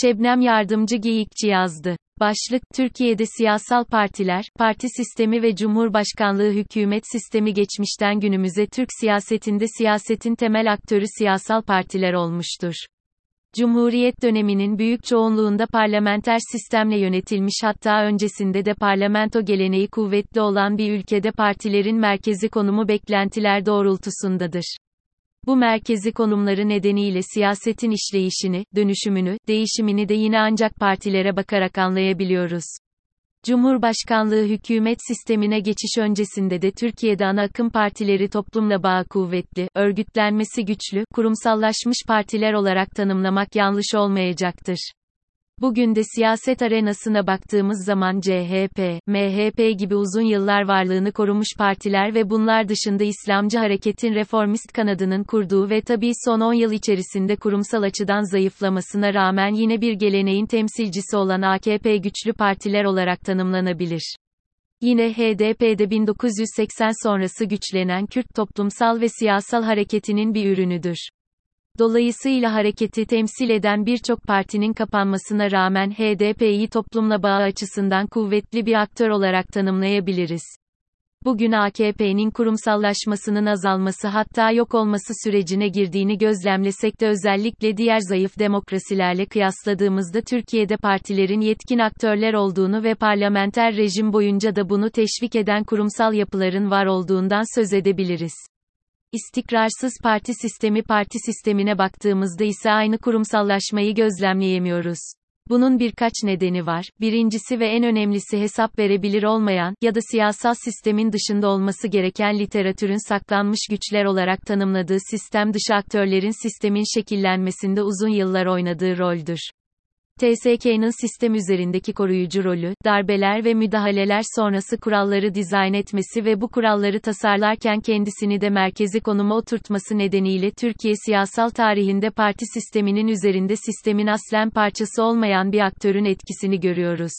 Şebnem Yardımcı Geyikçi yazdı. Başlık, Türkiye'de siyasal partiler, parti sistemi ve cumhurbaşkanlığı hükümet sistemi geçmişten günümüze Türk siyasetinde siyasetin temel aktörü siyasal partiler olmuştur. Cumhuriyet döneminin büyük çoğunluğunda parlamenter sistemle yönetilmiş hatta öncesinde de parlamento geleneği kuvvetli olan bir ülkede partilerin merkezi konumu beklentiler doğrultusundadır. Bu merkezi konumları nedeniyle siyasetin işleyişini, dönüşümünü, değişimini de yine ancak partilere bakarak anlayabiliyoruz. Cumhurbaşkanlığı hükümet sistemine geçiş öncesinde de Türkiye'de ana akım partileri toplumla bağı kuvvetli, örgütlenmesi güçlü, kurumsallaşmış partiler olarak tanımlamak yanlış olmayacaktır. Bugün de siyaset arenasına baktığımız zaman CHP, MHP gibi uzun yıllar varlığını korumuş partiler ve bunlar dışında İslamcı hareketin reformist kanadının kurduğu ve tabii son 10 yıl içerisinde kurumsal açıdan zayıflamasına rağmen yine bir geleneğin temsilcisi olan AKP güçlü partiler olarak tanımlanabilir. Yine HDP'de 1980 sonrası güçlenen Kürt toplumsal ve siyasal hareketinin bir ürünüdür. Dolayısıyla hareketi temsil eden birçok partinin kapanmasına rağmen HDP'yi toplumla bağı açısından kuvvetli bir aktör olarak tanımlayabiliriz. Bugün AKP'nin kurumsallaşmasının azalması hatta yok olması sürecine girdiğini gözlemlesek de özellikle diğer zayıf demokrasilerle kıyasladığımızda Türkiye'de partilerin yetkin aktörler olduğunu ve parlamenter rejim boyunca da bunu teşvik eden kurumsal yapıların var olduğundan söz edebiliriz. İstikrarsız parti sistemi parti sistemine baktığımızda ise aynı kurumsallaşmayı gözlemleyemiyoruz. Bunun birkaç nedeni var. Birincisi ve en önemlisi hesap verebilir olmayan ya da siyasal sistemin dışında olması gereken literatürün saklanmış güçler olarak tanımladığı sistem dışı aktörlerin sistemin şekillenmesinde uzun yıllar oynadığı roldür. TSK'nın sistem üzerindeki koruyucu rolü, darbeler ve müdahaleler sonrası kuralları dizayn etmesi ve bu kuralları tasarlarken kendisini de merkezi konuma oturtması nedeniyle Türkiye siyasal tarihinde parti sisteminin üzerinde sistemin aslen parçası olmayan bir aktörün etkisini görüyoruz.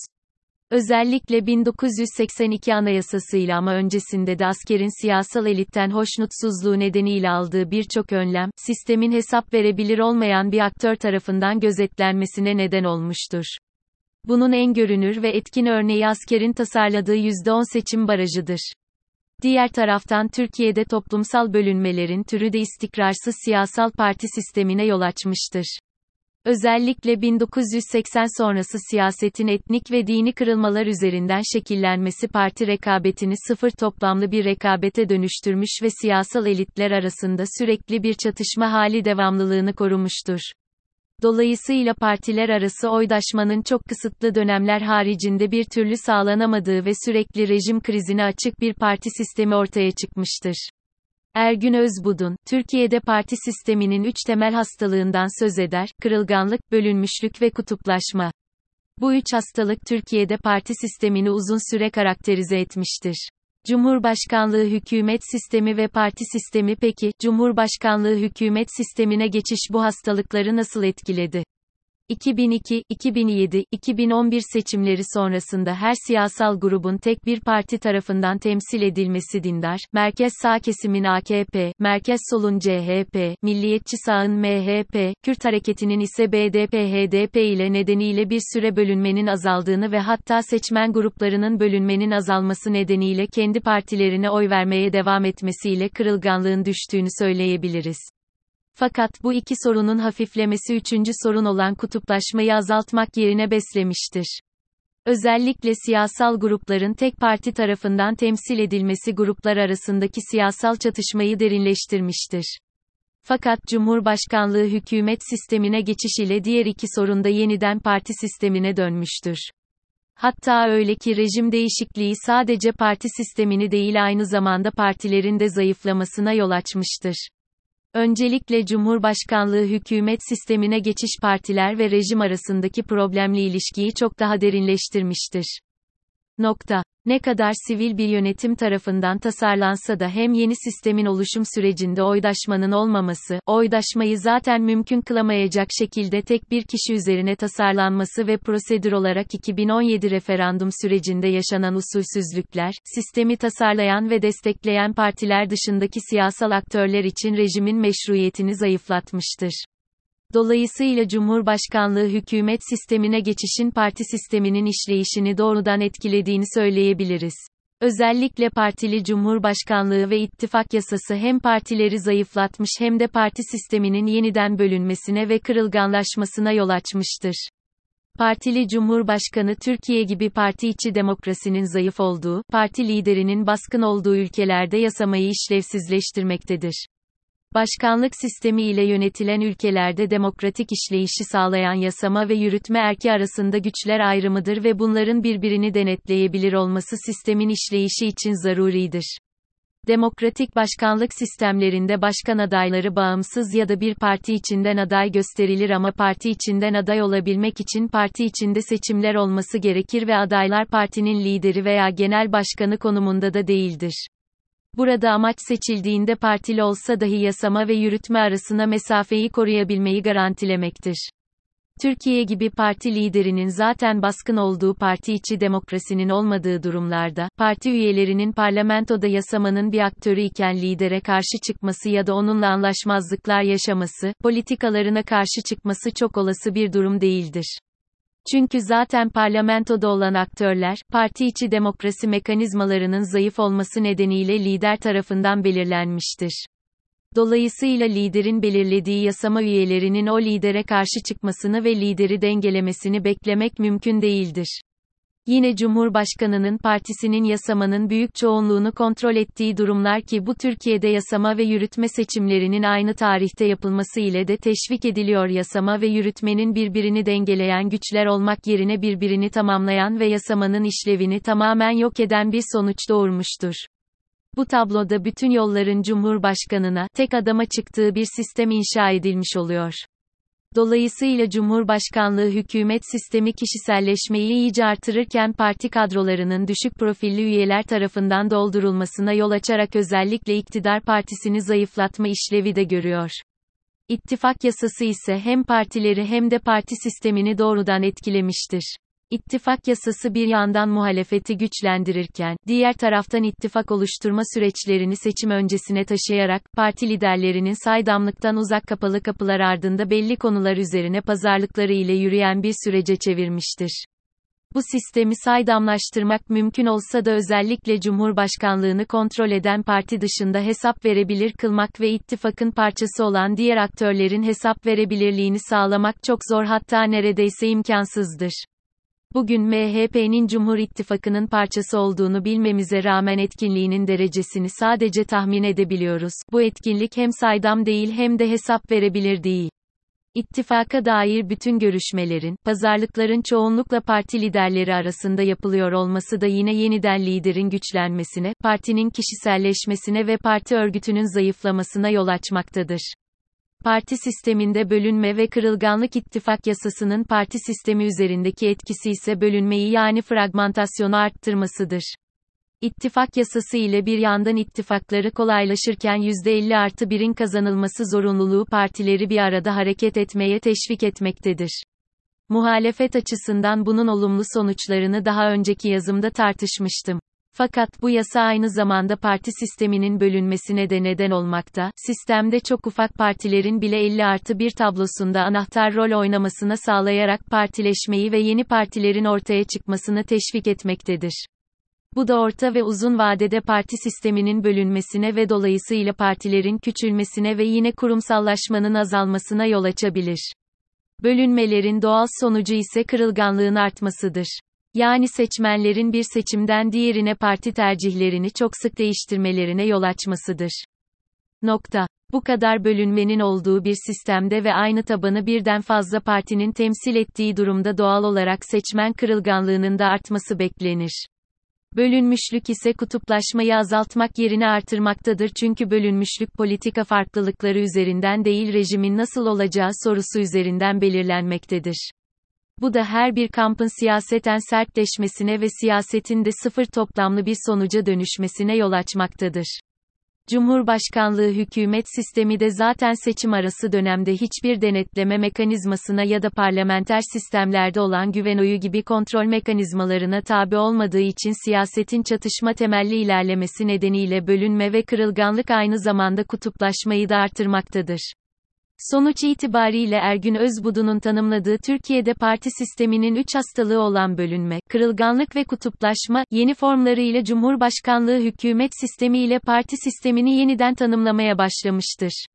Özellikle 1982 anayasasıyla ama öncesinde de askerin siyasal elitten hoşnutsuzluğu nedeniyle aldığı birçok önlem, sistemin hesap verebilir olmayan bir aktör tarafından gözetlenmesine neden olmuştur. Bunun en görünür ve etkin örneği askerin tasarladığı %10 seçim barajıdır. Diğer taraftan Türkiye'de toplumsal bölünmelerin türü de istikrarsız siyasal parti sistemine yol açmıştır. Özellikle 1980 sonrası siyasetin etnik ve dini kırılmalar üzerinden şekillenmesi parti rekabetini sıfır toplamlı bir rekabete dönüştürmüş ve siyasal elitler arasında sürekli bir çatışma hali devamlılığını korumuştur. Dolayısıyla partiler arası oydaşmanın çok kısıtlı dönemler haricinde bir türlü sağlanamadığı ve sürekli rejim krizine açık bir parti sistemi ortaya çıkmıştır. Ergün Özbudun, Türkiye'de parti sisteminin üç temel hastalığından söz eder, kırılganlık, bölünmüşlük ve kutuplaşma. Bu üç hastalık Türkiye'de parti sistemini uzun süre karakterize etmiştir. Cumhurbaşkanlığı hükümet sistemi ve parti sistemi peki, Cumhurbaşkanlığı hükümet sistemine geçiş bu hastalıkları nasıl etkiledi? 2002, 2007, 2011 seçimleri sonrasında her siyasal grubun tek bir parti tarafından temsil edilmesi dindar, merkez sağ kesimin AKP, merkez solun CHP, milliyetçi sağın MHP, Kürt hareketinin ise BDP-HDP ile nedeniyle bir süre bölünmenin azaldığını ve hatta seçmen gruplarının bölünmenin azalması nedeniyle kendi partilerine oy vermeye devam etmesiyle kırılganlığın düştüğünü söyleyebiliriz. Fakat bu iki sorunun hafiflemesi üçüncü sorun olan kutuplaşmayı azaltmak yerine beslemiştir. Özellikle siyasal grupların tek parti tarafından temsil edilmesi gruplar arasındaki siyasal çatışmayı derinleştirmiştir. Fakat Cumhurbaşkanlığı hükümet sistemine geçiş ile diğer iki sorunda yeniden parti sistemine dönmüştür. Hatta öyle ki rejim değişikliği sadece parti sistemini değil aynı zamanda partilerin de zayıflamasına yol açmıştır. Öncelikle Cumhurbaşkanlığı hükümet sistemine geçiş partiler ve rejim arasındaki problemli ilişkiyi çok daha derinleştirmiştir. Nokta. Ne kadar sivil bir yönetim tarafından tasarlansa da hem yeni sistemin oluşum sürecinde oydaşmanın olmaması, oydaşmayı zaten mümkün kılamayacak şekilde tek bir kişi üzerine tasarlanması ve prosedür olarak 2017 referandum sürecinde yaşanan usulsüzlükler, sistemi tasarlayan ve destekleyen partiler dışındaki siyasal aktörler için rejimin meşruiyetini zayıflatmıştır. Dolayısıyla Cumhurbaşkanlığı hükümet sistemine geçişin parti sisteminin işleyişini doğrudan etkilediğini söyleyebiliriz. Özellikle partili cumhurbaşkanlığı ve ittifak yasası hem partileri zayıflatmış hem de parti sisteminin yeniden bölünmesine ve kırılganlaşmasına yol açmıştır. Partili Cumhurbaşkanı Türkiye gibi parti içi demokrasinin zayıf olduğu, parti liderinin baskın olduğu ülkelerde yasamayı işlevsizleştirmektedir. Başkanlık sistemi ile yönetilen ülkelerde demokratik işleyişi sağlayan yasama ve yürütme erki arasında güçler ayrımıdır ve bunların birbirini denetleyebilir olması sistemin işleyişi için zaruridir. Demokratik başkanlık sistemlerinde başkan adayları bağımsız ya da bir parti içinden aday gösterilir ama parti içinden aday olabilmek için parti içinde seçimler olması gerekir ve adaylar partinin lideri veya genel başkanı konumunda da değildir. Burada amaç seçildiğinde partili olsa dahi yasama ve yürütme arasına mesafeyi koruyabilmeyi garantilemektir. Türkiye gibi parti liderinin zaten baskın olduğu parti içi demokrasinin olmadığı durumlarda, parti üyelerinin parlamentoda yasamanın bir aktörü iken lidere karşı çıkması ya da onunla anlaşmazlıklar yaşaması, politikalarına karşı çıkması çok olası bir durum değildir. Çünkü zaten parlamentoda olan aktörler, parti içi demokrasi mekanizmalarının zayıf olması nedeniyle lider tarafından belirlenmiştir. Dolayısıyla liderin belirlediği yasama üyelerinin o lidere karşı çıkmasını ve lideri dengelemesini beklemek mümkün değildir. Yine Cumhurbaşkanının partisinin yasamanın büyük çoğunluğunu kontrol ettiği durumlar ki bu Türkiye'de yasama ve yürütme seçimlerinin aynı tarihte yapılması ile de teşvik ediliyor yasama ve yürütmenin birbirini dengeleyen güçler olmak yerine birbirini tamamlayan ve yasamanın işlevini tamamen yok eden bir sonuç doğurmuştur. Bu tabloda bütün yolların Cumhurbaşkanına, tek adama çıktığı bir sistem inşa edilmiş oluyor. Dolayısıyla Cumhurbaşkanlığı hükümet sistemi kişiselleşmeyi iyice artırırken parti kadrolarının düşük profilli üyeler tarafından doldurulmasına yol açarak özellikle iktidar partisini zayıflatma işlevi de görüyor. İttifak yasası ise hem partileri hem de parti sistemini doğrudan etkilemiştir. İttifak yasası bir yandan muhalefeti güçlendirirken, diğer taraftan ittifak oluşturma süreçlerini seçim öncesine taşıyarak, parti liderlerinin saydamlıktan uzak kapalı kapılar ardında belli konular üzerine pazarlıkları ile yürüyen bir sürece çevirmiştir. Bu sistemi saydamlaştırmak mümkün olsa da özellikle Cumhurbaşkanlığını kontrol eden parti dışında hesap verebilir kılmak ve ittifakın parçası olan diğer aktörlerin hesap verebilirliğini sağlamak çok zor hatta neredeyse imkansızdır. Bugün MHP'nin Cumhur İttifakı'nın parçası olduğunu bilmemize rağmen etkinliğinin derecesini sadece tahmin edebiliyoruz. Bu etkinlik hem saydam değil hem de hesap verebilir değil. İttifaka dair bütün görüşmelerin, pazarlıkların çoğunlukla parti liderleri arasında yapılıyor olması da yine yeniden liderin güçlenmesine, partinin kişiselleşmesine ve parti örgütünün zayıflamasına yol açmaktadır. Parti sisteminde bölünme ve kırılganlık ittifak yasasının parti sistemi üzerindeki etkisi ise bölünmeyi yani fragmentasyonu arttırmasıdır. İttifak yasası ile bir yandan ittifakları kolaylaşırken %50 artı 1'in kazanılması zorunluluğu partileri bir arada hareket etmeye teşvik etmektedir. Muhalefet açısından bunun olumlu sonuçlarını daha önceki yazımda tartışmıştım. Fakat bu yasa aynı zamanda parti sisteminin bölünmesine de neden olmakta, sistemde çok ufak partilerin bile 50 artı bir tablosunda anahtar rol oynamasına sağlayarak partileşmeyi ve yeni partilerin ortaya çıkmasını teşvik etmektedir. Bu da orta ve uzun vadede parti sisteminin bölünmesine ve dolayısıyla partilerin küçülmesine ve yine kurumsallaşmanın azalmasına yol açabilir. Bölünmelerin doğal sonucu ise kırılganlığın artmasıdır. Yani seçmenlerin bir seçimden diğerine parti tercihlerini çok sık değiştirmelerine yol açmasıdır. Nokta. Bu kadar bölünmenin olduğu bir sistemde ve aynı tabanı birden fazla partinin temsil ettiği durumda doğal olarak seçmen kırılganlığının da artması beklenir. Bölünmüşlük ise kutuplaşmayı azaltmak yerine artırmaktadır çünkü bölünmüşlük politika farklılıkları üzerinden değil rejimin nasıl olacağı sorusu üzerinden belirlenmektedir. Bu da her bir kampın siyaseten sertleşmesine ve siyasetin de sıfır toplamlı bir sonuca dönüşmesine yol açmaktadır. Cumhurbaşkanlığı hükümet sistemi de zaten seçim arası dönemde hiçbir denetleme mekanizmasına ya da parlamenter sistemlerde olan güven oyu gibi kontrol mekanizmalarına tabi olmadığı için siyasetin çatışma temelli ilerlemesi nedeniyle bölünme ve kırılganlık aynı zamanda kutuplaşmayı da artırmaktadır. Sonuç itibariyle Ergün Özbudu'nun tanımladığı Türkiye'de parti sisteminin üç hastalığı olan bölünme, kırılganlık ve kutuplaşma, yeni formlarıyla Cumhurbaşkanlığı hükümet sistemi ile parti sistemini yeniden tanımlamaya başlamıştır.